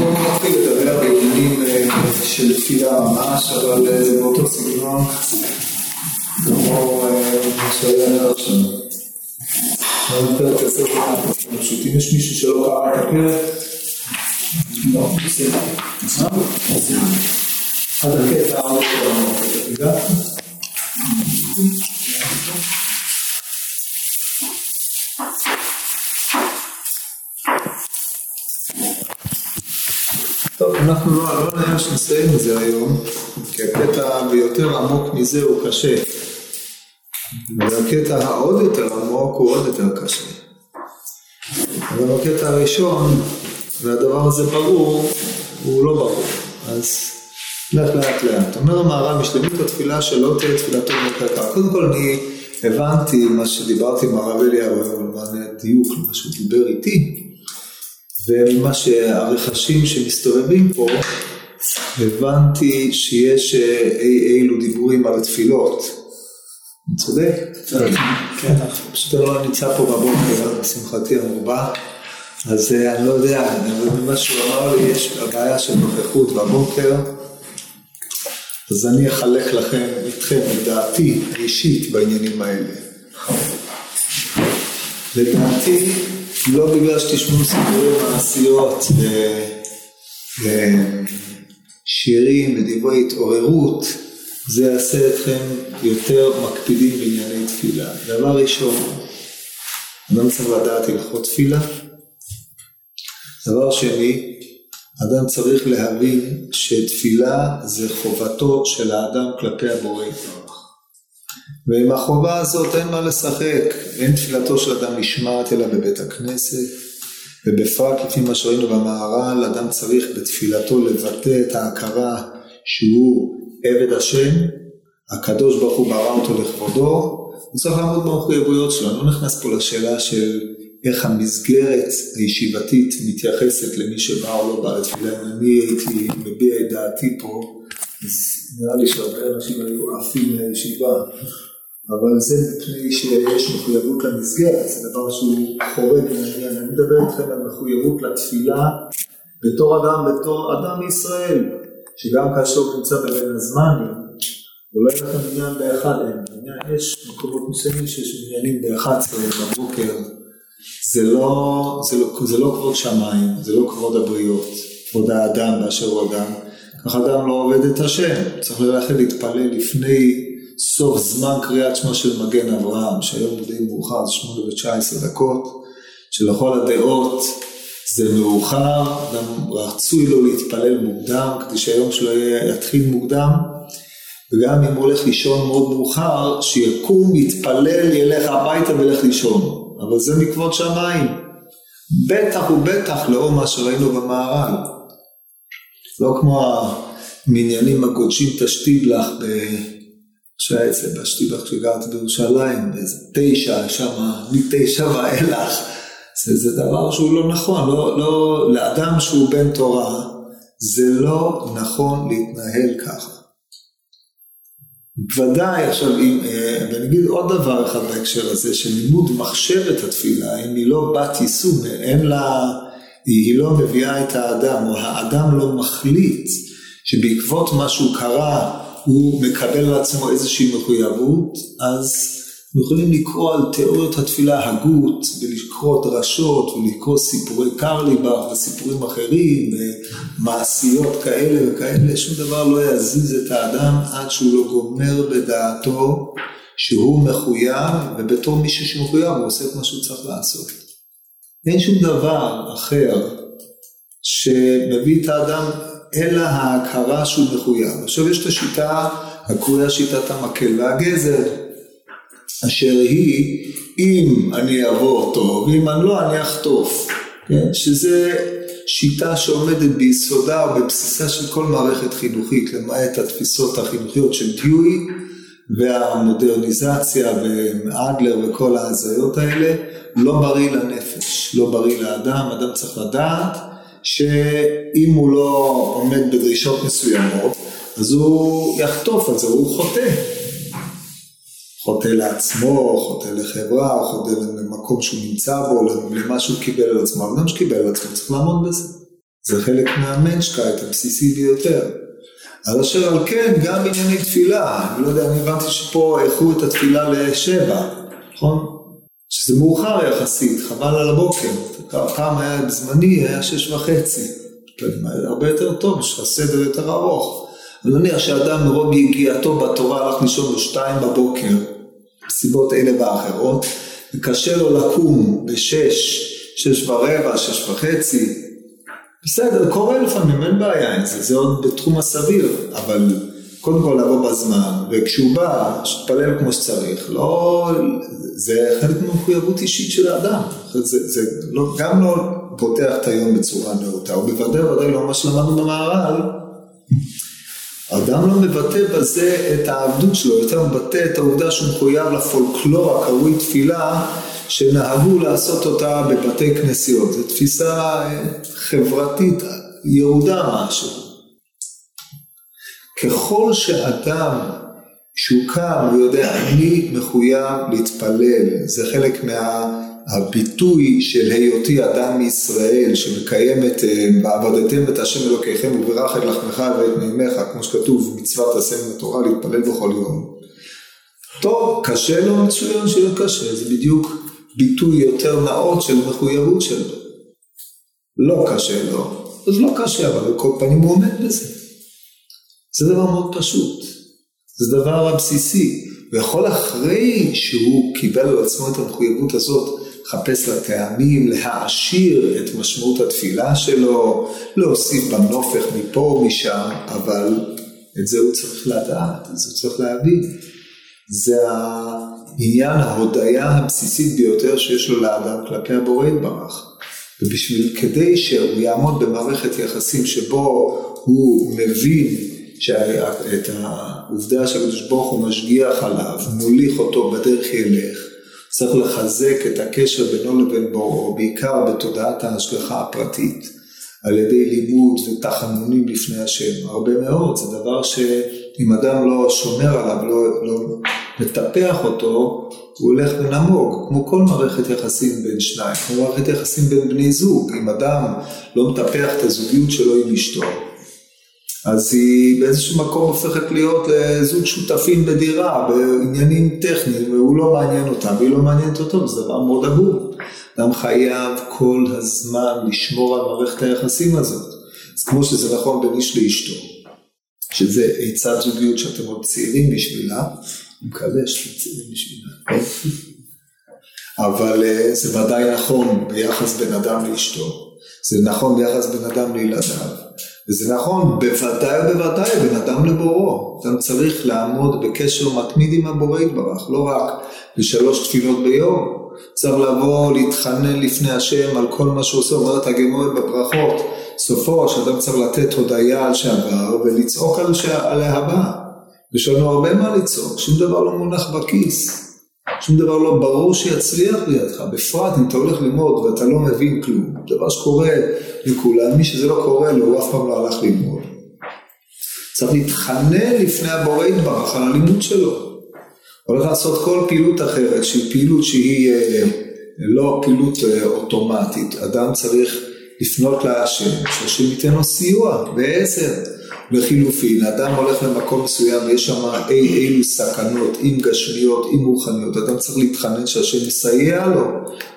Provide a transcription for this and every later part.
בואו נתחיל לדבר בעניינים אה, של תפילה ממש, אבל אה, זה באותו סגנון כמו מה שהיה עד עכשיו. הפרק הזה פשוט אם יש מישהו שלא קרא את הפרק, לא, בסדר. עד הקטע עוד לא אנחנו לא, לא נראה שנסיים את זה היום, כי הקטע ביותר עמוק מזה הוא קשה. והקטע העוד יותר עמוק הוא עוד יותר קשה. אבל בקטע הראשון, והדבר הזה ברור, הוא לא ברור. אז לאט לאט לאט. אומר המהר"ל, משלמית התפילה שלא תהיה תפילתו במקרקע. קודם כל אני הבנתי מה שדיברתי עם הרב אליהו, אבל דיוק למה שהוא דיבר איתי. וממה שהרכשים שמסתובבים פה, הבנתי שיש אי אה, אילו דיבורים על התפילות. אני צודק? כן. פשוט אני לא נמצא פה בבוקר, לשמחתי המרובה. אז אה, אני לא יודע, ממה שהוא אמר לי, יש בעיה של נוכחות בבוקר, אז אני אחלק לכם, איתכם, את דעתי האישית בעניינים האלה. לדעתי, לא בגלל שתשמעו סיפורי מעשיות ושירים ודברי התעוררות, זה יעשה אתכם יותר מקפידים בענייני תפילה. דבר ראשון, אדם צריך לדעת הלכות תפילה. דבר שני, אדם צריך להבין שתפילה זה חובתו של האדם כלפי הבורא. ועם החובה הזאת אין מה לשחק, אין תפילתו של אדם נשמעת אלא בבית הכנסת, ובפרט לפי מה שראינו במהר"ל, אדם צריך בתפילתו לבטא את ההכרה שהוא עבד השם, הקדוש ברוך הוא ברא אותו לכבודו, הוא צריך לעמוד במחויבויות שלו, אני לא נכנס פה לשאלה של איך המסגרת הישיבתית מתייחסת למי שבא או לא בא. לתפילה, אם אני הייתי מביע את דעתי פה, אז נראה לי שהרבה אנשים היו עפים מהישיבה. אבל זה מפני שיש מחויבות למסגרת, זה דבר שהוא חורג מהעניין. אני מדבר איתכם על מחויבות לתפילה בתור אדם, בתור אדם מישראל, שגם כאשר הוא נמצא בבין הזמנים, אולי לכם עניין באחד, יש מקומות מסוימים שיש עניינים ב-11 בבוקר, זה לא, זה, לא, זה לא כבוד שמיים, זה לא כבוד הבריות, כבוד האדם באשר הוא אדם, כך אדם לא עובד את השם, צריך ללכת להתפלל לפני סוף זמן קריאת שמו של מגן אברהם, שהיום די מאוחר, זה שמונה ותשע עשרה דקות, שלכל הדעות זה מאוחר, גם רצוי לו להתפלל מוקדם, כדי שהיום שלו יתחיל מוקדם, וגם אם הוא הולך לישון מאוד מאוחר, שיקום, יתפלל, ילך הביתה וילך לישון. אבל זה מכבוד שמיים. בטח ובטח לאור מה שראינו במערל. לא כמו המניינים הגודשים תשתיב לך שהיה אצלי בשטיבח כשגרתי בירושלים, באיזה תשע, שם, מתשע ואילך. זה, זה דבר שהוא לא נכון, לא, לא, לאדם שהוא בן תורה, זה לא נכון להתנהל ככה. ודאי, עכשיו, אם, אה, ואני אגיד עוד דבר אחד בהקשר הזה, שלימוד מחשבת התפילה, אם היא לא בת יישום, אין לה, היא לא מביאה את האדם, או האדם לא מחליט שבעקבות מה שהוא קרא הוא מקבל על עצמו איזושהי מחויבות, אז אנחנו יכולים לקרוא על תיאוריות התפילה הגות, ולקרוא דרשות, ולקרוא סיפורי קרליבך, וסיפורים אחרים, ומעשיות כאלה וכאלה, שום דבר לא יזיז את האדם עד שהוא לא גומר בדעתו שהוא מחויב, ובתור מישהו שמחויב הוא עושה את מה שהוא צריך לעשות. אין שום דבר אחר שמביא את האדם אלא ההכרה שהוא מחויב. עכשיו יש את השיטה הקרויה שיטת המקל והגזר, אשר היא אם אני אעבור טוב, ואם אני לא אני אחטוף, כן? שזה שיטה שעומדת ביסודה ובבסיסה של כל מערכת חינוכית, למעט התפיסות החינוכיות של דיואי והמודרניזציה ואדלר וכל ההזיות האלה, לא בריא לנפש, לא בריא לאדם, אדם צריך לדעת שאם הוא לא עומד בדרישות מסוימות, אז הוא יחטוף על זה, הוא חוטא. חוטא לעצמו, חוטא לחברה, חוטא למקום שהוא נמצא בו, למה שהוא קיבל על עצמו. אדם שקיבל על עצמו צריך לעמוד בזה. זה חלק מהמנשקייט הבסיסי ביותר. אז אשר על כן, גם בענייני תפילה, אני לא יודע, אני הבנתי שפה איכו את התפילה לשבע, נכון? שזה מאוחר יחסית, חבל על הבוקר. פעם היה בזמני, היה שש וחצי. הרבה יותר טוב, יש לך סדר יותר ארוך. אני מניח שאדם מרוב יגיעתו בתורה הלך לישון בשתיים בבוקר, מסיבות אלה ואחרות, וקשה לו לקום בשש, שש ורבע, שש וחצי, בסדר, קורה לפעמים, אין בעיה עם זה, זה עוד בתחום הסביר, אבל קודם כל לבוא בזמן, וכשהוא בא, שיתפלל כמו שצריך, לא, זה חלק מהמחויבות אישית של האדם, זה, זה לא, גם לא פותח את היום בצורה נאותה, ובוודאי ודאי לא מה שלמדנו במהר"ל, האדם לא מבטא בזה את העבדות שלו, יותר מבטא את העובדה שהוא מחויב לפולקלור הקרוי תפילה, שנהגו לעשות אותה בבתי כנסיות. זו תפיסה אה, חברתית ירודה משהו. ככל שאדם שהוא קם, הוא יודע, אני מחויב להתפלל, זה חלק מהביטוי של היותי אדם מישראל, שמקיים את אה, ועבדתם את השם אלוקיכם וברך את לחמך ואת מימיך, כמו שכתוב, מצוות עשה מן התורה להתפלל בכל יום. טוב, קשה לו מצוין שיהיה קשה, זה בדיוק ביטוי יותר נאות של מחויבות שלו. לא קשה לו, אז לא קשה, אבל על כל פנים הוא עומד בזה. זה דבר מאוד פשוט, זה דבר הבסיסי. הוא יכול אחרי שהוא קיבל על עצמו את המחויבות הזאת, לחפש לה טעמים, להעשיר את משמעות התפילה שלו, להוסיף בנופך מפה ומשם, אבל את זה הוא צריך לדעת, את זה הוא צריך להבין. זה העניין ההודיה הבסיסית ביותר שיש לו לאדם כלפי הבורא יתברך. ובשביל, כדי שהוא יעמוד במערכת יחסים שבו הוא מבין את העובדה שהקדוש ברוך הוא משגיח עליו, מוליך אותו בדרך ילך, צריך לחזק את הקשר בינו לבין בוראו, בעיקר בתודעת ההשגחה הפרטית, על ידי לימוד ותחנונים לפני השם, הרבה מאוד, זה דבר שאם אדם לא שומר עליו, לא, לא מטפח אותו, הוא הולך ונמוג, כמו כל מערכת יחסים בין שניים, כמו מערכת יחסים בין בני זוג, אם אדם לא מטפח את הזוגיות שלו עם אשתו, אז היא באיזשהו מקום הופכת להיות זוג שותפים בדירה, בעניינים טכניים, והוא לא מעניין אותה והיא לא מעניינת אותו, זה דבר מאוד עגום. אדם חייב כל הזמן לשמור על מערכת היחסים הזאת. אז כמו שזה נכון בין איש לאשתו, שזה עצת זוגיות שאתם עוד צעירים בשבילה, אני מקווה שאתם צעירים בשבילה. אבל אה, זה ודאי נכון ביחס בין אדם לאשתו, זה נכון ביחס בין אדם לילדיו. וזה נכון, בוודאי ובוודאי בין אדם לבוראו. אדם צריך לעמוד בקשר מתמיד עם הבורא יתברך, לא רק בשלוש תפילות ביום. צריך לבוא, להתחנן לפני השם על כל מה שהוא עושה, אומרת הגמורת בברכות. סופו שאדם צריך לתת הודיה על שעבר ולצעוק על, על ההבא. יש לנו הרבה מה לצעוק, שום דבר לא מונח בכיס. שום דבר לא ברור שיצליח בידך, בפרט אם אתה הולך ללמוד ואתה לא מבין כלום, דבר שקורה לכולם, מי שזה לא קורה לו, הוא אף פעם לא הלך ללמוד. צריך להתחנן לפני הבורא יתברך על הלימוד שלו. הולך לעשות כל פעילות אחרת, שהיא פעילות שהיא אה, לא פעילות אה, אוטומטית. אדם צריך לפנות להשם, שהשם ייתן לו סיוע ועזר. לחילופין, האדם הולך למקום מסוים ויש שם אי אילו סכנות, אם גשמיות, אם רוחניות, אדם צריך להתחנן שהשם יסייע לו.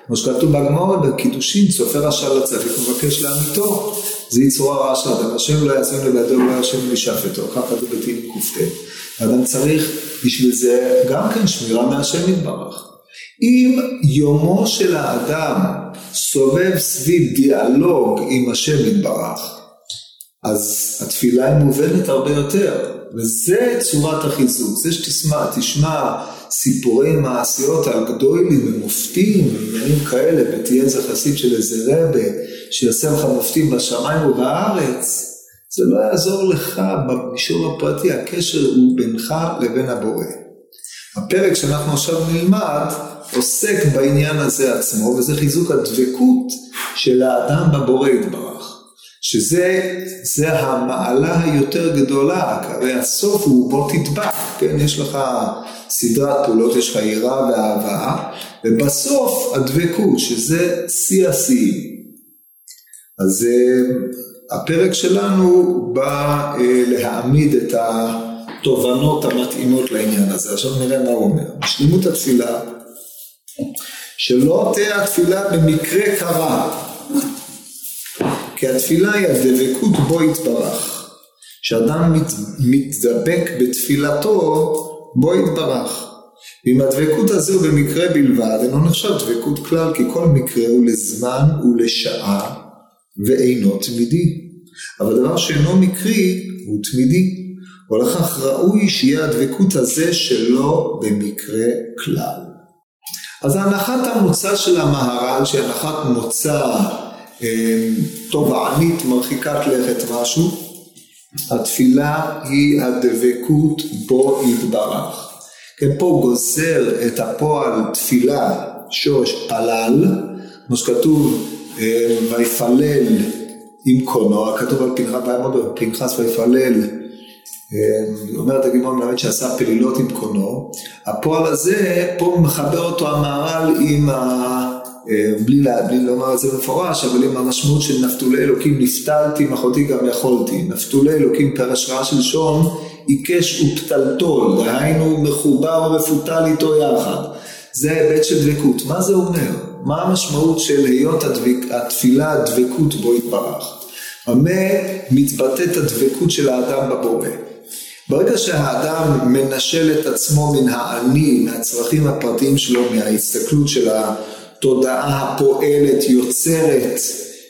כמו שכתוב בגמרא בקידושין, סופר השל לצדיק ומבקש לאמיתו. זה יצרו הרע של אדם, השם לא יעזם לבדו ולא השם ישפטו, ככה זה בתהילים ק"ט. האדם צריך בשביל זה גם כן שמירה מהשם יתברך. אם יומו של האדם סובב סביב דיאלוג עם השם יתברך, אז התפילה היא מובנת הרבה יותר, וזה צורת החיזוק, זה שתשמע, תשמע סיפורי מעשיות על גדולים ומופתים, עניינים כאלה, ותהיה איזה חסיד של איזה רבה, שיעשה לך מופתים בשמיים ובארץ, זה לא יעזור לך במישור הפרטי, הקשר הוא בינך לבין הבורא. הפרק שאנחנו עכשיו נלמד עוסק בעניין הזה עצמו, וזה חיזוק הדבקות של האדם בבורא יתברך. שזה המעלה היותר גדולה, הרי הסוף הוא בוא תדבק, כן? יש לך סדרת פעולות, יש לך יראה ואהבה, ובסוף הדבקות, שזה שיא השיאים. אז הפרק שלנו בא אה, להעמיד את התובנות המתאימות לעניין הזה. עכשיו נראה מה הוא אומר. בשלימות התפילה, שלא תהיה התפילה במקרה קרה, כי התפילה היא הדבקות בו יתברך. כשאדם מת, מתדבק בתפילתו, בו יתברך. ואם הדבקות הזו במקרה בלבד, אינו נחשב דבקות כלל, כי כל מקרה הוא לזמן ולשעה ואינו תמידי. אבל דבר שאינו מקרי הוא תמידי. ולכך ראוי שיהיה הדבקות הזה שלא במקרה כלל. אז הנחת המוצא של המהר"ל, שהיא הנחת מוצא תובענית, מרחיקת לכת משהו, התפילה היא הדבקות בו יתברך. כן, פה גוזר את הפועל תפילה, שורש פלל, כמו שכתוב אה, ויפלל עם קונו, כתוב על פנחס ויפלל, אה, אומרת הגימון מלמד שעשה פלילות עם קונו, הפועל הזה, פה מחבר אותו המהר"ל עם ה... אה, בלי, לה, בלי לומר את זה במפורש, אבל עם המשמעות של נפתולי אלוקים נפתלתי, מחותי גם יכולתי. נפתולי אלוקים פרש רעה של שון, עיקש ופתלתול, דהיינו מחובר ומפותל איתו יחד. זה ההיבט של דבקות. מה זה אומר? מה המשמעות של היות הדבק, התפילה דבקות בו יתברך? במה מתבטאת הדבקות של האדם בבורא? ברגע שהאדם מנשל את עצמו מן האני, מהצרכים הפרטיים שלו, מההסתכלות של התודעה הפועלת, יוצרת,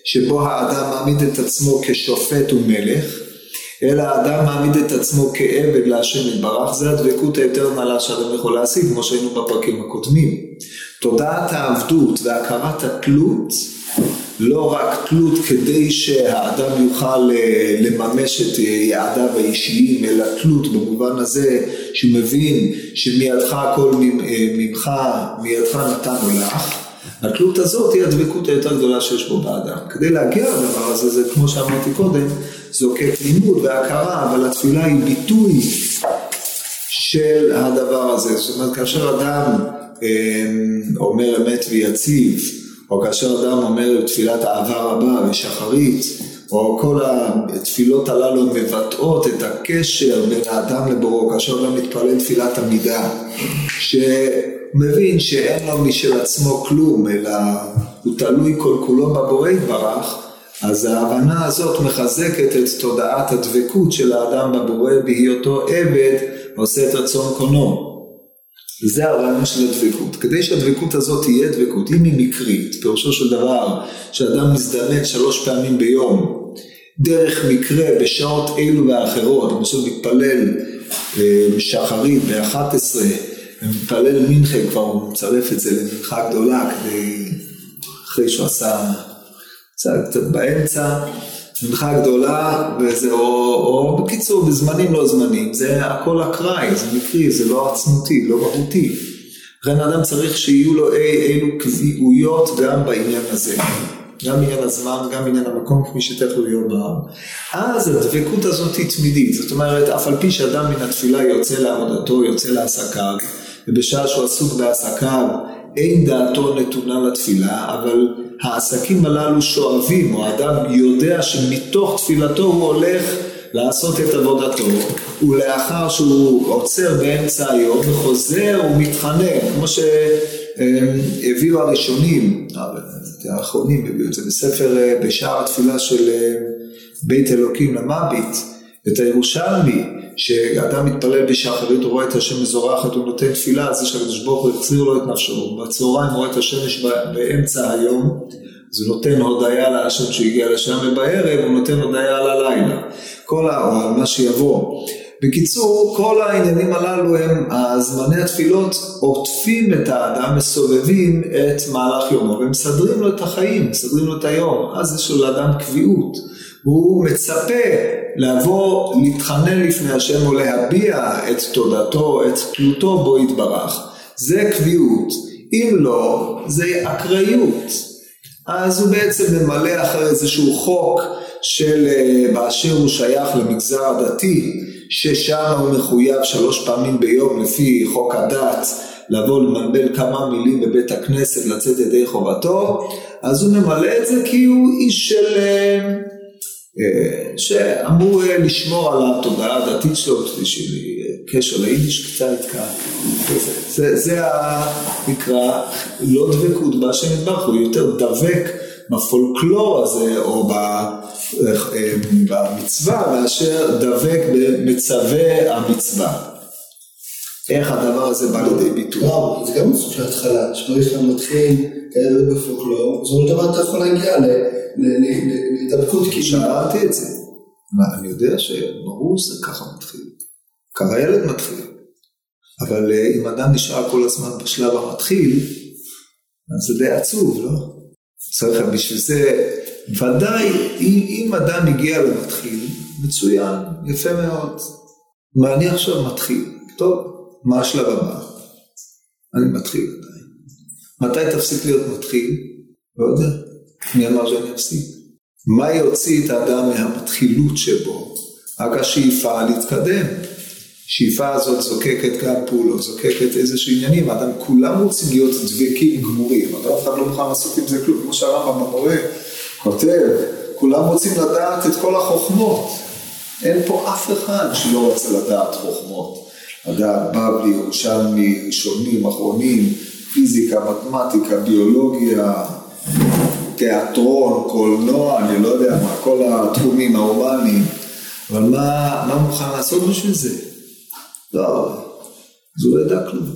שבו האדם מעמיד את עצמו כשופט ומלך, אלא האדם מעמיד את עצמו כעבד להשם יתברך, זה הדבקות היותר מעלה שאדם יכול להשיג, כמו שהיינו בפרקים הקודמים. תודעת העבדות והכרת התלות, לא רק תלות כדי שהאדם יוכל אה, לממש את אה, יעדיו האישיים, אלא תלות במובן הזה שהוא מבין שמידך הכל אה, ממך, מידך נתנו לך. התלות הזאת היא הדבקות היותר גדולה שיש בו באדם. כדי להגיע לדבר הזה, זה כמו שאמרתי קודם, זוקק לימוד והכרה, אבל התפילה היא ביטוי של הדבר הזה. זאת אומרת, כאשר אדם אה, אומר אמת ויציב, או כאשר אדם אומר תפילת אהבה רבה ושחרית, או כל התפילות הללו מבטאות את הקשר בין האדם לבוראו, כאשר אדם מתפלל תפילת עמידה, שמבין שאין לו משל עצמו כלום, אלא הוא תלוי כל כולו בבורא יתברך, אז ההבנה הזאת מחזקת את תודעת הדבקות של האדם בבורא בהיותו עבד עושה את רצון קונו. זה הרעיון של הדבקות. כדי שהדבקות הזאת תהיה דבקות, אם היא מקרית, פירושו של דבר שאדם מזדמן שלוש פעמים ביום, דרך מקרה בשעות אלו ואחרות, למשל מתפלל אה, שחרית ב-11 ומתפלל מנחה, כבר הוא מצרף את זה למנחה גדולה כדי, אחרי שהוא עשה קצת באמצע, מנחה גדולה, וזה, או, או בקיצור, בזמנים לא זמנים, זה הכל אקראי, זה מקרי, זה לא עצמותי, לא מהותי. לכן האדם צריך שיהיו לו אי, אילו קביעויות גם בעניין הזה. גם עניין הזמן, גם עניין המקום, כפי שתכף להיות בעם. אז הדבקות הזאת היא תמידית, זאת אומרת, אף על פי שאדם מן התפילה יוצא לעבודתו, יוצא לעסקיו, ובשעה שהוא עסוק בעסקיו, אין דעתו נתונה לתפילה, אבל העסקים הללו שואבים, או האדם יודע שמתוך תפילתו הוא הולך לעשות את עבודתו, ולאחר שהוא עוצר באמצע היום וחוזר ומתחנן, כמו שהביאו הראשונים, האחרונים הביאו את זה בספר, בשער התפילה של בית אלוקים למביט, את הירושלמי, שאדם מתפלל בשחרית, הוא רואה את השם מזורחת, הוא נותן תפילה, אז שהקדוש ברוך הוא החזיר לו את נפשו, בצהריים הוא רואה את השמש באמצע היום, אז הוא נותן הודיה להשם שהגיע לשם, ובערב הוא נותן הודיה על הלילה, כל ה... או על מה שיבוא. בקיצור, כל העניינים הללו הם, זמני התפילות עוטפים את האדם, מסובבים את מהלך יומו, ומסדרים לו את החיים, מסדרים לו את היום, אז יש לו לאדם קביעות. הוא מצפה לבוא, להתחנן לפני השם או להביע את תודתו, את תלותו בו יתברך. זה קביעות. אם לא, זה אקראיות. אז הוא בעצם ממלא אחר איזשהו חוק של אה, באשר הוא שייך למגזר הדתי, ששם הוא מחויב שלוש פעמים ביום לפי חוק הדת לבוא למלבל כמה מילים בבית הכנסת, לצאת ידי חובתו, אז הוא ממלא את זה כי הוא איש של... אה, אה, שאמור לשמור על התודעה הדתית שלו, בשביל קשר ליידיש קצת כאן. זה, זה נקרא לא דבקות בהשם יתברך, הוא יותר דבק בפולקלור הזה או במצווה מאשר דבק במצווה המצווה. איך הדבר הזה בא לידי ביטוי. זה גם סוג של התחלה, שברגע שאתה מתחיל כאלה בפולקלור, זאת אומרת אתה יכול להגיע להידבקות כאילו. שאלתי את זה. אני יודע שברור שזה ככה מתחיל. ככה ילד מתחיל. אבל אה, אם אדם נשאר כל הזמן בשלב המתחיל, אז זה די עצוב, לא? צריך בשביל זה, ודאי, אם, אם אדם הגיע למתחיל, מצוין, יפה מאוד. מה אני עכשיו מתחיל? טוב, מה השלב הבא? אני מתחיל עדיין. מתי תפסיק להיות מתחיל? לא יודע. מי אמר שאני אפסיק? מה יוציא את האדם מהמתחילות שבו? רק השאיפה להתקדם. השאיפה הזאת זוקקת גם פעולות, זוקקת איזה שהם עניינים, האדם כולם רוצים להיות דבקים גמורים, אבל אף אחד לא מוכן לעשות עם זה כלום, כמו שהרמב"ם המורה כותב, כולם רוצים לדעת את כל החוכמות, אין פה אף אחד שלא רוצה לדעת חוכמות, לדעת בבלי, ירושלמי, ראשונים, אחרונים, פיזיקה, מתמטיקה, ביולוגיה, תיאטרון, קולנוע, אני לא יודע מה, כל התחומים ההומניים, אבל מה, מה מוכן לעשות בשביל זה? לא, אז הוא לא ידע כלום.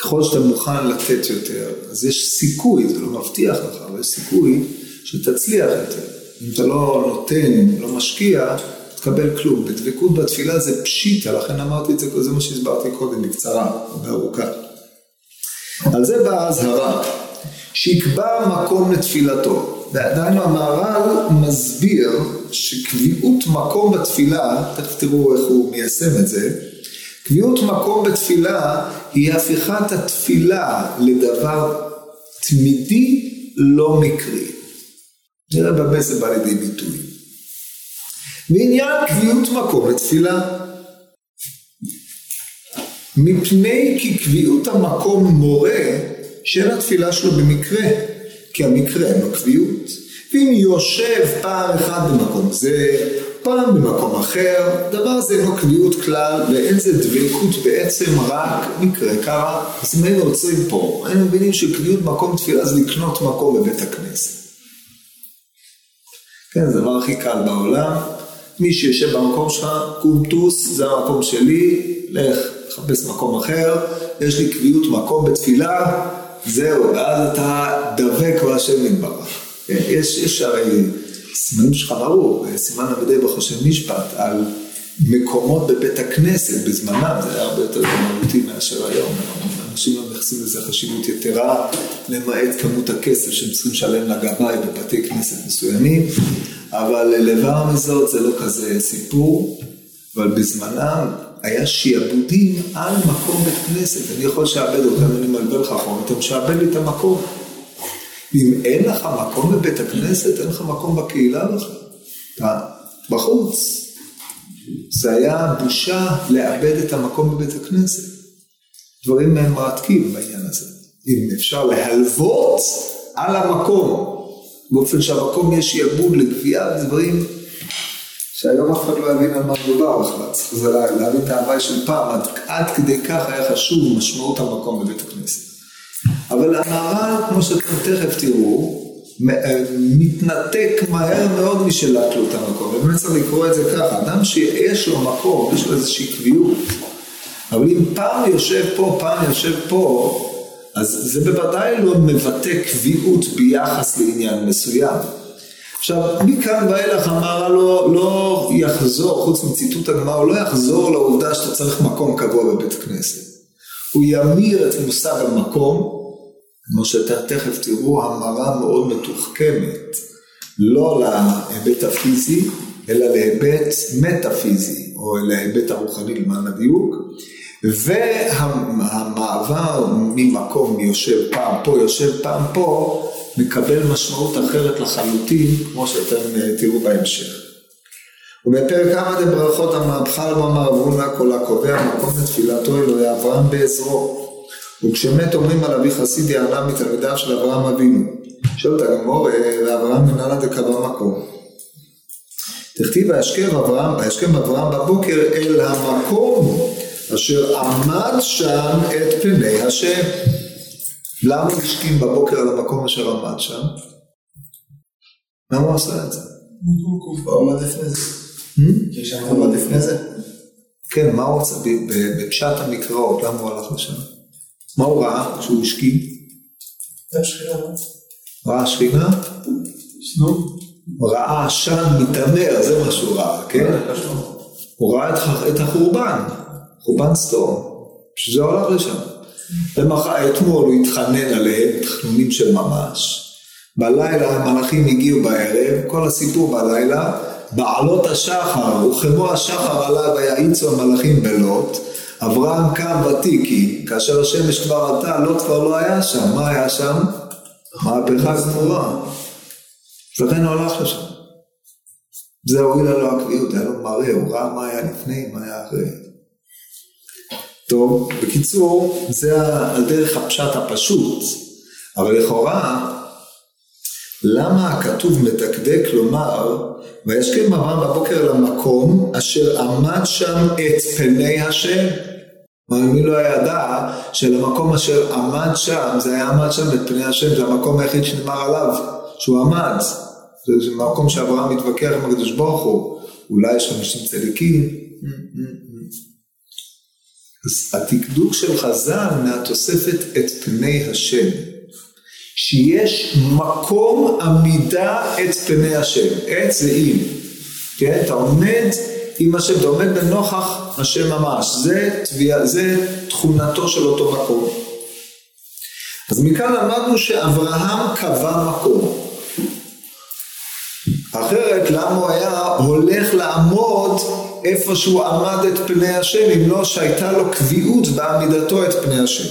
ככל שאתה מוכן לתת יותר, אז יש סיכוי, זה לא מבטיח לך, אבל יש סיכוי שתצליח יותר. אם אתה לא נותן, לא משקיע, תקבל כלום. בדבקות בתפילה זה פשיטה, לכן אמרתי את זה, זה מה שהסברתי קודם, בקצרה, בארוכה. על זה באה האזהרה, שיקבע מקום לתפילתו. ועדיין המהר"ל מסביר שקביעות מקום בתפילה, תכף תראו איך הוא מיישם את זה, קביעות מקום בתפילה היא הפיכת התפילה לדבר תמידי לא מקרי. נראה במה זה בא לידי ביטוי. בעניין קביעות מקום לתפילה, מפני כי קביעות המקום מורה שאין התפילה שלו במקרה, כי המקרה אין לו קביעות. ואם יושב פעם אחת במקום זה, פעם במקום אחר, דבר זה אינו קביעות כלל ואין זה דבקות בעצם רק מקרה קרה. אז אם היינו עוצרים פה, היינו מבינים שקביעות מקום תפילה זה לקנות מקום בבית הכנסת. כן, זה הדבר הכי קל בעולם. מי שיושב במקום שלך, קום טוס, זה המקום שלי, לך, תחפש מקום אחר, יש לי קביעות מקום בתפילה, זהו, ואז אתה דבק בהשם יתברך. כן, יש, יש הרי סימנים שלך ברור, סימן עבדי בחושב משפט על מקומות בבית הכנסת בזמנם, זה היה הרבה יותר מהותי מאשר היום. אנשים לא מייחסים לזה חשיבות יתרה, למעט כמות הכסף שהם צריכים לשלם לגבאי בבתי כנסת מסוימים, אבל לבד מזאת זה לא כזה סיפור, אבל בזמנם היה שיעבודים על מקום בית כנסת, אני יכול לשעבד אותם, אני מלווה לך חום, אתה משעבד לי את המקום. ואם אין לך מקום בבית הכנסת, אין לך מקום בקהילה בכלל. אתה בחוץ. זה היה בושה לאבד את המקום בבית הכנסת. דברים מרתקים בעניין הזה. אם אפשר להלוות על המקום, באופן שהמקום יש שיעבוד לגבייה, דברים שהיום אף אחד לא יבין על מה מדובר בכלל, צריך זה להבין את ההוואי של פעם, עד, עד כדי כך היה חשוב משמעות המקום בבית הכנסת. אבל המהר"ל, כמו שאתם תכף תראו, אה, מתנתק מהר מאוד משלקלות המקום, ובאמת צריך לקרוא את זה ככה, אדם שיש לו מקום, יש לו איזושהי קביעות, אבל אם פעם יושב פה, פעם יושב פה, אז זה בוודאי לא מבטא קביעות ביחס לעניין מסוים. עכשיו, מכאן ואילך המהר"ל לא, לא יחזור, חוץ מציטוט הגמרא, הוא לא יחזור לעובדה שאתה צריך מקום קבוע בבית כנסת. הוא ימיר את מושג המקום, כמו שאתם תכף תראו, המרה מאוד מתוחכמת, לא להיבט הפיזי, אלא להיבט מטאפיזי, או להיבט הרוחני למען הדיוק, והמעבר ממקום יושב פעם פה, יושב פעם פה, מקבל משמעות אחרת לחלוטין, כמו שאתם אה, תראו בהמשך. ובפרק כמה דברכות המהפכה למאמר אברונה כל הקובע מקום לתפילתו אלוהי אברהם בעזרו. וכשמת אומרים על אבי חסיד יענה מתלמידיו של אברהם אבינו. שואל את הגמור, ואברהם מנהלה דקבע מקום. תכתיב וישכב אברהם, וישכם אברהם בבוקר אל המקום אשר עמד שם את פני השם. למה הוא השכים בבוקר על המקום אשר עמד שם? למה הוא עשה את זה? הוא עמד לפני זה. Hmm? הוא עמד לפני זה. כן, מה הוא עשה? בפשט המקראות, למה הוא הלך לשם? מה הוא ראה כשהוא השכים? ראה שכינה? ראה עשן מתעמר, זה מה שהוא ראה, כן? הוא ראה את החורבן, חורבן סדום, שזה הולך לשם. למחר, אתמול הוא התחנן עליהם, תחנונים של ממש. בלילה המלאכים הגיעו בערב, כל הסיפור בלילה, בעלות השחר, וכמו השחר עליו ויעיצו המלאכים בלוט, אברהם קם ותיקי, כאשר השמש כבר עלתה, לוט כבר לא היה שם, מה היה שם? מהפכה גמורה. לכן הוא הלך לשם. זה הועילה לו הקביעות, היה לו מראה, הוא ראה מה היה לפני, מה היה אחרי. טוב, בקיצור, זה על דרך הפשט הפשוט, אבל לכאורה, למה הכתוב מדקדק לומר, וישכם אברהם בבוקר למקום אשר עמד שם את פני השם? כלומר, מי לא ידע שלמקום אשר עמד שם, זה היה עמד שם את פני השם, זה המקום היחיד שנאמר עליו, שהוא עמד. זה מקום שאברהם מתווכח עם הקדוש ברוך הוא, אולי יש אנשים צדיקים. אז התקדוק של חז"ל מהתוספת את פני השם, שיש מקום עמידה את פני השם, עת זה אם, כן? אתה עומד עם השם, אתה עומד בנוכח השם ממש, זה, תביע, זה תכונתו של אותו מקום. אז מכאן למדנו שאברהם קבע מקום. אחרת למה הוא היה הולך לעמוד איפה שהוא עמד את פני השם אם לא שהייתה לו קביעות בעמידתו את פני השם.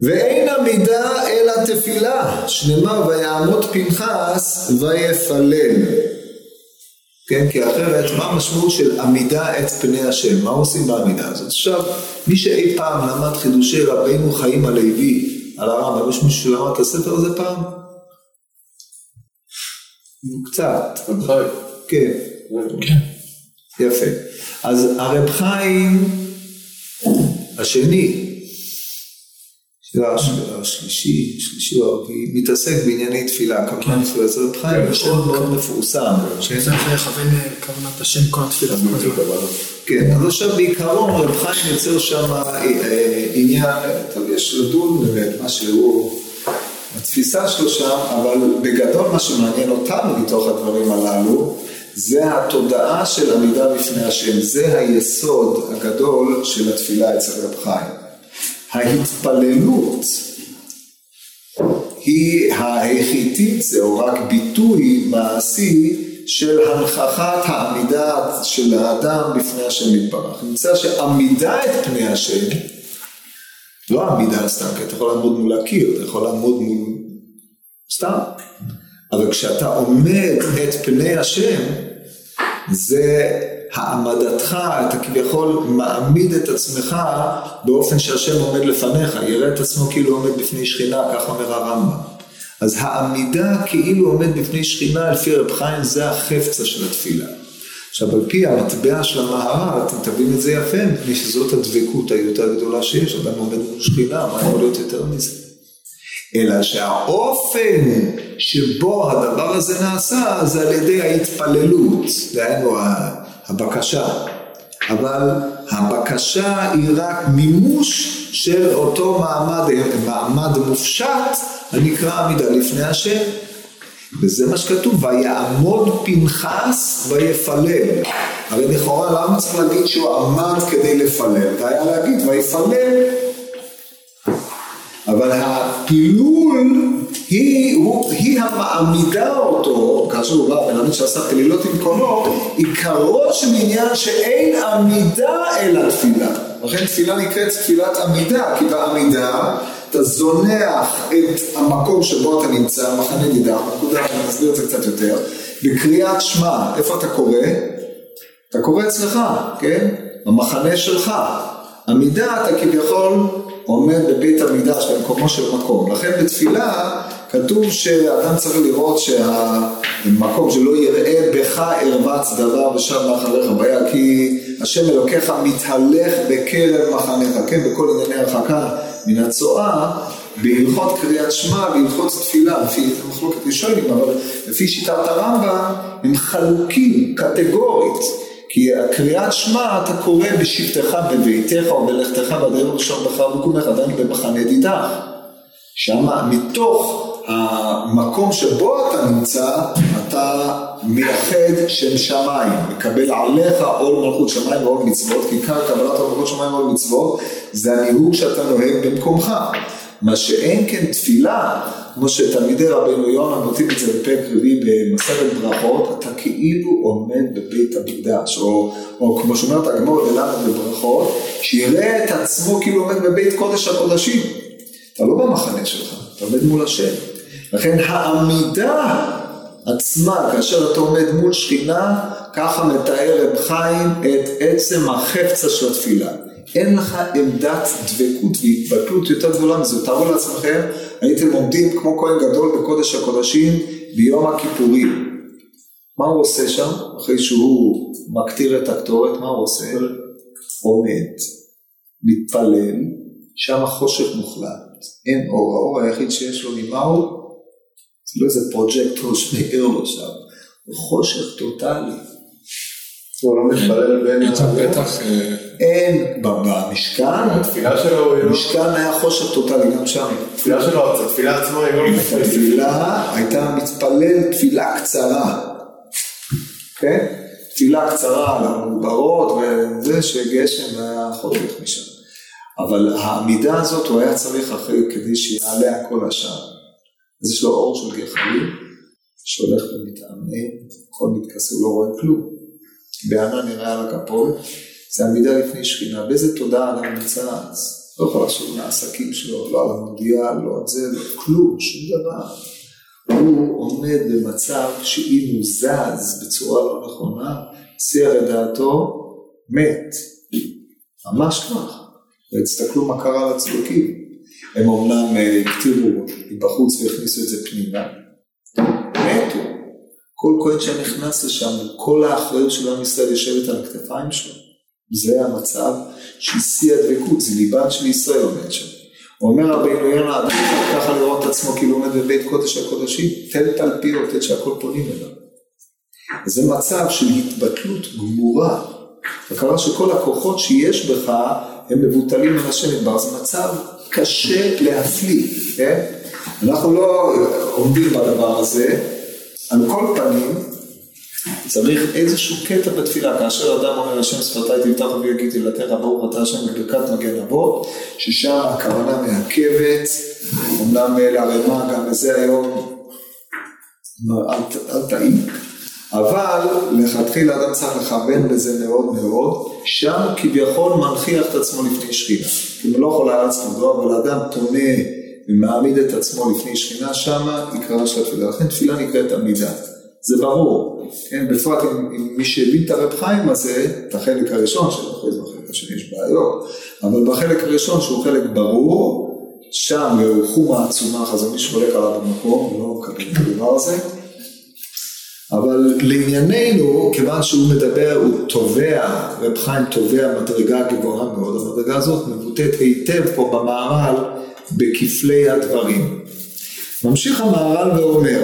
ואין עמידה אלא תפילה, שנאמר ויעמוד פנחס ויפלל. כן, כי אחרת מה המשמעות של עמידה את פני השם? מה עושים בעמידה הזאת? עכשיו, מי שאי פעם למד חידושי רבינו חיים הלוי על הרמב"ם, יש מישהו שלמד את הספר הזה פעם? קצת. כן. כן. יפה. אז הרב חיים השני, השלישי, שלישי או הרביעי, מתעסק בענייני תפילה, כמובן תפילה, כן. זה רב חיים שם כן. מאוד מפורסם. שזה לכוון כוונת השם כל התפילה. כן, אז עכשיו בעיקרון רב חיים יוצר שם אה, אה, עניין, טוב, יש לדון באמת, מה שהוא... התפיסה שלו שם, אבל בגדול מה שמעניין אותנו מתוך הדברים הללו, זה התודעה של עמידה בפני השם, זה היסוד הגדול של התפילה אצל רב חיים. ההתפללות היא ההיחיתית, זהו רק ביטוי מעשי של הנכחת העמידה של האדם בפני השם יתברך. נמצא שעמידה את פני השם לא עמידה סתם, כי אתה יכול לעמוד מול הקיר, אתה יכול לעמוד מול... סתם. אבל כשאתה עומד את פני השם, זה העמדתך, אתה כביכול מעמיד את עצמך באופן שהשם עומד לפניך, יראה את עצמו כאילו עומד בפני שכינה, כך אומר הרמב"ם. אז העמידה כאילו עומד בפני שכינה, לפי רב חיים, זה החפצה של התפילה. עכשיו על פי המטבע של המהר"ל אתם תבין את זה יפה מפני שזאת הדבקות היותר גדולה שיש, אדם עומד מול שכינה, מה יכול להיות יותר מזה? אלא שהאופן שבו הדבר הזה נעשה זה על ידי ההתפללות, דהיינו הבקשה. אבל הבקשה היא רק מימוש של אותו מעמד, מעמד מופשט הנקרא עמידה לפני השם. וזה מה שכתוב, ויעמוד פנחס ויפלל. הרי לכאורה למה צריך להגיד שהוא עמד כדי לפלל? זה היה להגיד ויפלל. אבל הפילול היא, הוא, היא המעמידה אותו, כאשר הוא בא מלמד שעשה פלילות עם קולו, עיקרו של עניין שאין עמידה אלא תפילה. לכן תפילה נקראת תפילת עמידה, כי בעמידה אתה זונח את המקום שבו אתה נמצא, מחנה נידה, נקודה, אני אסביר את זה קצת יותר, בקריאת שמע, איפה אתה קורא? אתה קורא אצלך, כן? במחנה שלך. עמידה אתה כביכול עומד בבית המקדש במקומו של מקום. לכן בתפילה כתוב שאדם צריך לראות שהמקום שלא יראה בך ערבץ דבר ושב מאחריך בעיה, כי השם אלוקיך מתהלך בקרב מחניך, כן, בכל ענייני הרחקה מן הצואה, בהלכות קריאת שמע, בהלכות תפילה, לפי מחלוקת ראשונים, אבל לפי שיטת הרמב"ם, הם חלוקים קטגורית. כי הקריאת שמע אתה קורא בשבתך בביתך או בלכתך בדרך ראשון בחר וקומך עדיין במחנה דידך. שם מתוך המקום שבו אתה נמצא, אתה מייחד שם שמיים, מקבל עליך עול מלכות שמיים ועול מצוות, כי כאן קבלת מלכות שמיים ועול מצוות זה הניהוג שאתה נוהג במקומך. מה שאין כן תפילה, כמו שתלמידי רבינו יונה נותנים את זה בפרק רביעי במסכת ברכות, אתה כאילו עומד בבית המקדש, או, או כמו שאומרת הגמור ללמד בברכות, שיראה את עצמו כאילו עומד בבית קודש הקודשים. אתה לא במחנה שלך, אתה עומד מול השם. לכן העמידה עצמה, כאשר אתה עומד מול שכינה, ככה מתאר רב חיים את עצם החפצה של התפילה. אין לך עמדת דבקות והתבטלות יותר גדולה מזה. תארו לעצמכם, הייתם עומדים כמו כהן גדול בקודש הקודשים ביום הכיפורים. מה הוא עושה שם? אחרי שהוא מקטיר את הקטורת, מה הוא עושה? עומד, מתפלל, שם חושך מוחלט, אין אור, האור היחיד שיש לו ממה הוא? זה לא איזה פרוג'קטור שמאיר לו שם, חושך טוטאלי. הוא לא מתפלל בין... בטח... אה, אין, במשכן, התפילה שלו היא לא... המשכן היה חושך טוטאלי גם שם. התפילה שלו, התפילה עצמה היא לא... התפילה הייתה מתפלל תפילה קצרה, כן? תפילה קצרה על המוגברות וזה שגשם היה חותך משם. אבל העמידה הזאת הוא היה צריך אחרי כדי שיעלה הכל השאר. אז יש לו אור של גחלים שהולך ומתעמם, הכל מתכסה, הוא לא רואה כלום. בענן נראה על הכפורת, זה עמידה לפני שכינה, באיזה תודעה אדם נמצא אז? לא יכול לחשוב מהעסקים שלו, לא על המונדיאל, לא על זה, לא כלום, שום דבר. הוא עומד במצב שאם הוא זז בצורה לא נכונה, שיח את דעתו, מת. ממש כך. ותסתכלו מה קרה לצדוקים. הם אומנם אה, הקטירו מבחוץ והכניסו את זה פנימה. מתו. כל כהן שנכנס לשם, כל האחריות של עם ישראל יושבת על הכתפיים שלו. זה המצב של שיא הדבקות, זה ליבן של ישראל עומד שם. הוא אומר רבינו יונה, אדם ככה לראות את עצמו כאילו עומד בבית קודש הקודשים, תן תלפיות, תן שהכל פונים אליו. זה מצב של התבטלות גמורה. הכוונה שכל הכוחות שיש בך הם מבוטלים מן השם מדבר, זה מצב קשה להפליא, כן? אנחנו לא עומדים בדבר הזה, על כל פנים צריך איזשהו קטע בתפילה, כאשר אדם אומר השם שפתיי תפתח ויגיד תהילתך ברוך אתה השם בברכת מגן אבות, ששם הכוונה מעכבת, אומנם לערימה גם לזה היום, אל, תעיק, אבל לכתחילה אדם צריך לכוון בזה מאוד מאוד, שם כביכול מנכיח את עצמו לפני שכינה, כי הוא לא יכול כבודו, אבל אדם פונה ומעמיד את עצמו לפני שכינה, שמה עיקרה של התפילה, לכן תפילה נקראת עמידה. זה ברור, כן, בפרט עם, עם מי שהבין את הרב חיים הזה, את החלק הראשון שלו, אחרי זה בחלק השני יש בעיות, אבל בחלק הראשון שהוא חלק ברור, שם הוא חומה עצומה, חזון מי שחולק עליו במקום, לא מקבל את הדבר הזה. אבל לענייננו, כיוון שהוא מדבר, הוא תובע, רב חיים תובע מדרגה גבוהה מאוד, המדרגה הזאת מבוטאת היטב פה במערל בכפלי הדברים. ממשיך המהר"ל ואומר,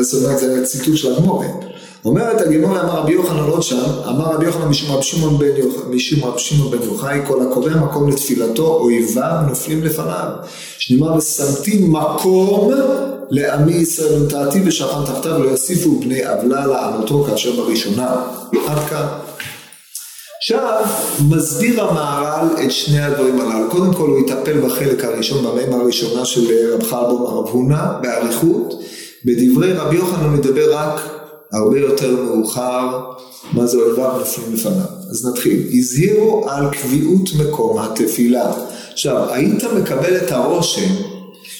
זאת אומרת זה ציטוט של הגמורה, אומרת הגמורה אמר רבי יוחנן עוד שם, אמר רבי יוחנן משום רבי שמעון בן יוחאי, כל הקורא מקום לתפילתו, אויביו נופלים לפניו. שנאמר ושמתי מקום לעמי ישראל ונטעתי ושכן תחתיו ולא יוסיפו בני עוולה לענותו כאשר בראשונה. עד כאן. עכשיו, מסביר המהר"ל את שני הדברים הללו. קודם כל הוא יטפל בחלק הראשון, במים הראשונה של רב חלבון הרב הונא, באריכות. בדברי רבי יוחנן הוא מדבר רק הרבה יותר מאוחר, מה זה אויביו נופלים לפניו. אז נתחיל. הזהירו על קביעות מקום התפילה. עכשיו, היית מקבל את הרושם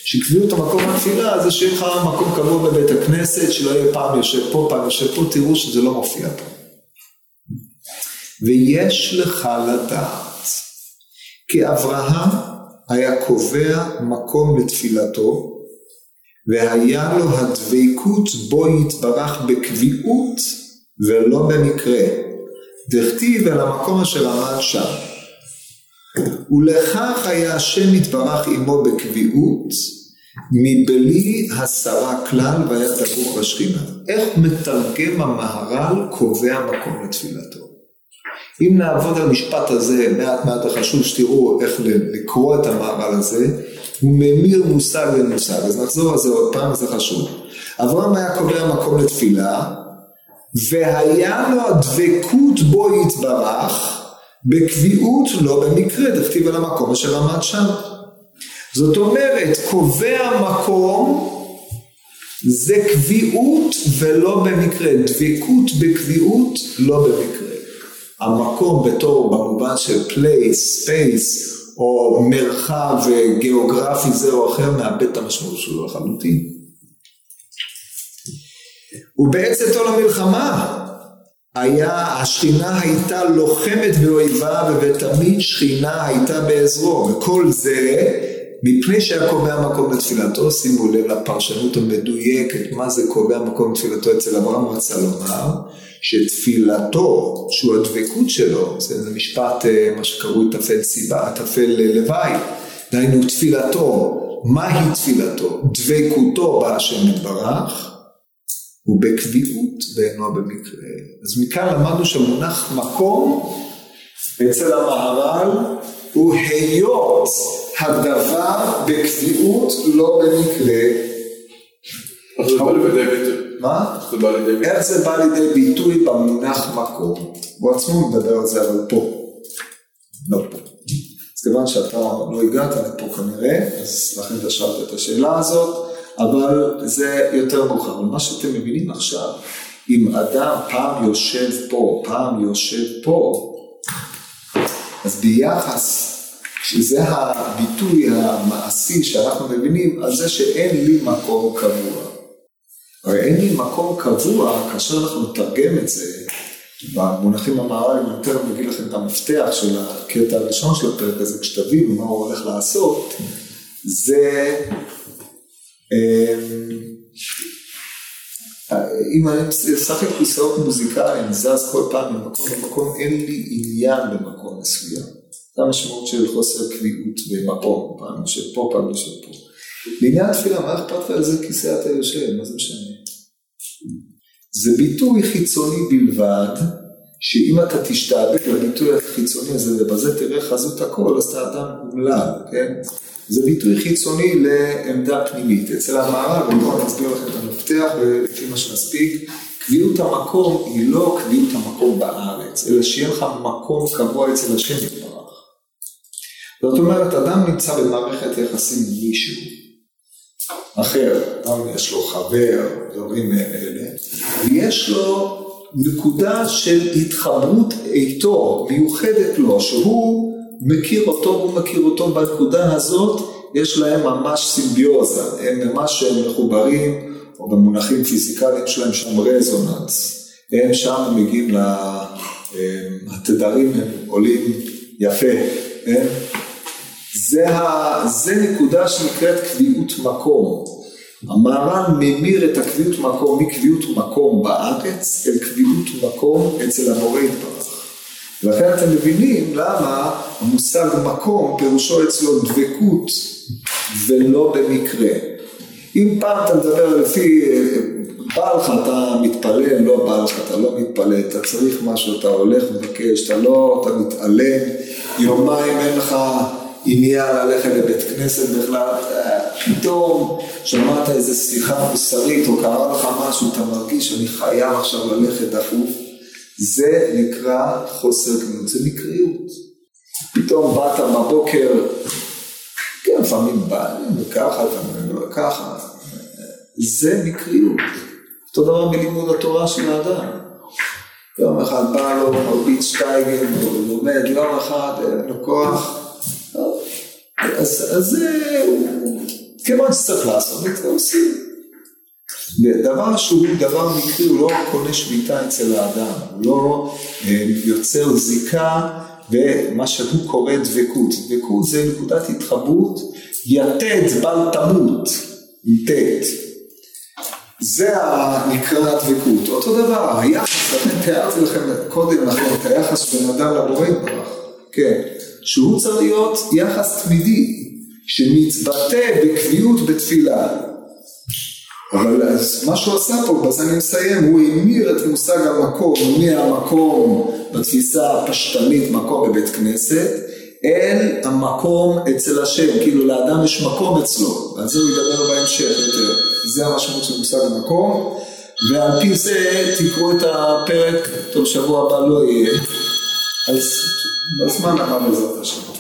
שקביעות המקום התפילה זה שיהיה לך מקום קבוע בבית הכנסת, שלא יהיה פעם יושב פה, פעם יושב פה, תראו שזה לא מופיע פה. ויש לך לדעת כי אברהם היה קובע מקום לתפילתו והיה לו הדבקות בו יתברך בקביעות ולא במקרה. דכתיב אל המקום אשר עמד שם. ולכך היה השם יתברך עמו בקביעות, מבלי הסרה כלל והיה דבוק בשכינה. איך מתרגם המהר"ל קובע מקום לתפילתו? אם נעבוד על המשפט הזה מעט מעט חשוב שתראו איך לקרוא את המהר"ל הזה, הוא ממיר מושג למושג, אז נחזור על זה עוד פעם, זה חשוב. אברהם היה קובע מקום לתפילה, והיה לו הדבקות בו יתברך, בקביעות לא במקרה, דכתיב על המקום אשר עמד שם. זאת אומרת, קובע מקום זה קביעות ולא במקרה, דבקות בקביעות לא במקרה. המקום בתור במובן של place, space, או מרחב גיאוגרפי זה או אחר, מאבד את המשמעות שלו לחלוטין. ובעצתו למלחמה, היה, השכינה הייתה לוחמת באויביו ותמיד שכינה הייתה בעזרו וכל זה מפני שהיה קובע מקום לתפילתו, שימו לב לפרשנות המדויקת מה זה קובע מקום לתפילתו אצל אברהם רצה לומר שתפילתו, שהוא הדבקות שלו, זה משפט אה, מה שקרוי תפל סיבה, תפל לוואי, דהיינו תפילתו, מהי תפילתו? דבקותו בהשם יתברך ובקביעות ואינו במקרה. אז מכאן למדנו שהמונח מקום אצל המהר"ל הוא היות הדבר בקביעות לא במקרה. איך זה בא לידי ביטוי? מה? איך זה בא לידי ביטוי? במונח מקום? הוא עצמו מדבר על זה אבל פה. לא פה. אז כיוון שאתה לא הגעת לפה כנראה, אז לכן אתה שאלת את השאלה הזאת. אבל זה יותר מאוחר. אבל מה שאתם מבינים עכשיו, אם אדם פעם יושב פה, פעם יושב פה, אז ביחס, שזה הביטוי המעשי שאנחנו מבינים, על זה שאין לי מקום קבוע. הרי אין לי מקום קבוע, כאשר אנחנו נתרגם את זה, במונחים המערבים, אני יותר מביא לכם את המפתח של הקטע הראשון של הפרק הזה, כשתבינו מה הוא הולך לעשות, זה אמ, אם אני אשחק כיסאות מוזיקליים, זז כל פעם ממקום למקום, אין לי עניין במקום מסוים. זה המשמעות של חוסר קביעות במקום, פעם יושב פה, פעם יושב פה. לעניין תפילה, מה אכפת לך איזה כיסא אתה יושב? מה זה משנה? זה ביטוי חיצוני בלבד, שאם אתה תשתעבד לביטוי החיצוני הזה ובזה תראה חזות הכל, אז אתה אדם אומלל, כן? זה ביטוי חיצוני לעמדה פנימית. אצל המערב, בואו נסביר לכם את המפתח ולפי מה שנספיק, קביעות המקום היא לא קביעות המקום בארץ, אלא שיהיה לך מקום קבוע אצל השם. זאת אומרת, אדם נמצא במערכת יחסים עם מישהו אחר, אדם יש לו חבר, דברים אלה, ויש לו נקודה של התחברות איתו, מיוחדת לו, שהוא מכיר אותו, הוא מכיר אותו בנקודה הזאת, יש להם ממש סימביוזה, הם ממש מחוברים, או במונחים פיזיקליים שלהם שם רזוננס, הם שם מגיעים, לתדרים הם עולים יפה, כן? זה, ה, זה נקודה שנקראת קביעות מקום. המהר"ל ממיר את הקביעות מקום מקביעות מקום בארץ אל קביעות מקום אצל המורה יתברך. ולכן אתם מבינים למה המושג מקום פירושו אצלו דבקות ולא במקרה. אם פעם אתה מדבר לפי, בא לך אתה מתפלל, לא בא לך אתה לא מתפלל, אתה צריך משהו, אתה הולך מבקש, אתה לא, אתה מתעלם, יומיים אין לך עניין ללכת לבית כנסת בכלל, פתאום שמעת איזה שיחה מוסרית או קרה לך משהו, אתה מרגיש שאני חייב עכשיו ללכת דחוף, זה נקרא חוסר קמינות, זה מקריות. פתאום באת בבוקר, כן, לפעמים בא, וככה, לפעמים לא ככה, זה מקריות. אותו דבר בלימוד התורה של האדם. יום אחד בא לו, מרביץ שטייגן, הוא לומד, יום אחד אין לו כוח. אז, זה, כמו שצריך לעשות זה עושים. דבר שהוא דבר מקרי, הוא לא קונה שביתה אצל האדם, הוא לא אה, יוצר זיקה ומה שהוא קורא דבקות. דבקות זה נקודת התחברות, יתד בל תמות. ט'. זה נקרא הדבקות. אותו דבר, היחס, תיארתי לכם קודם לכן את היחס בין אדם לבורא יתברך, כן, שהוא צריך להיות יחס תמידי, שמתבטא בקביעות בתפילה. אבל אז מה שהוא עשה פה, בזה אני מסיים, הוא המיר את מושג המקום מהמקום בתפיסה הפשטנית, מקום בבית כנסת, אל המקום אצל השם, כאילו לאדם יש מקום אצלו, על זה הוא ידבר בהמשך יותר, זה המשמעות של מושג המקום, ועל פי זה תקראו את הפרק, טוב שבוע הבא לא יהיה, אז בזמן הבא בעזרת השם.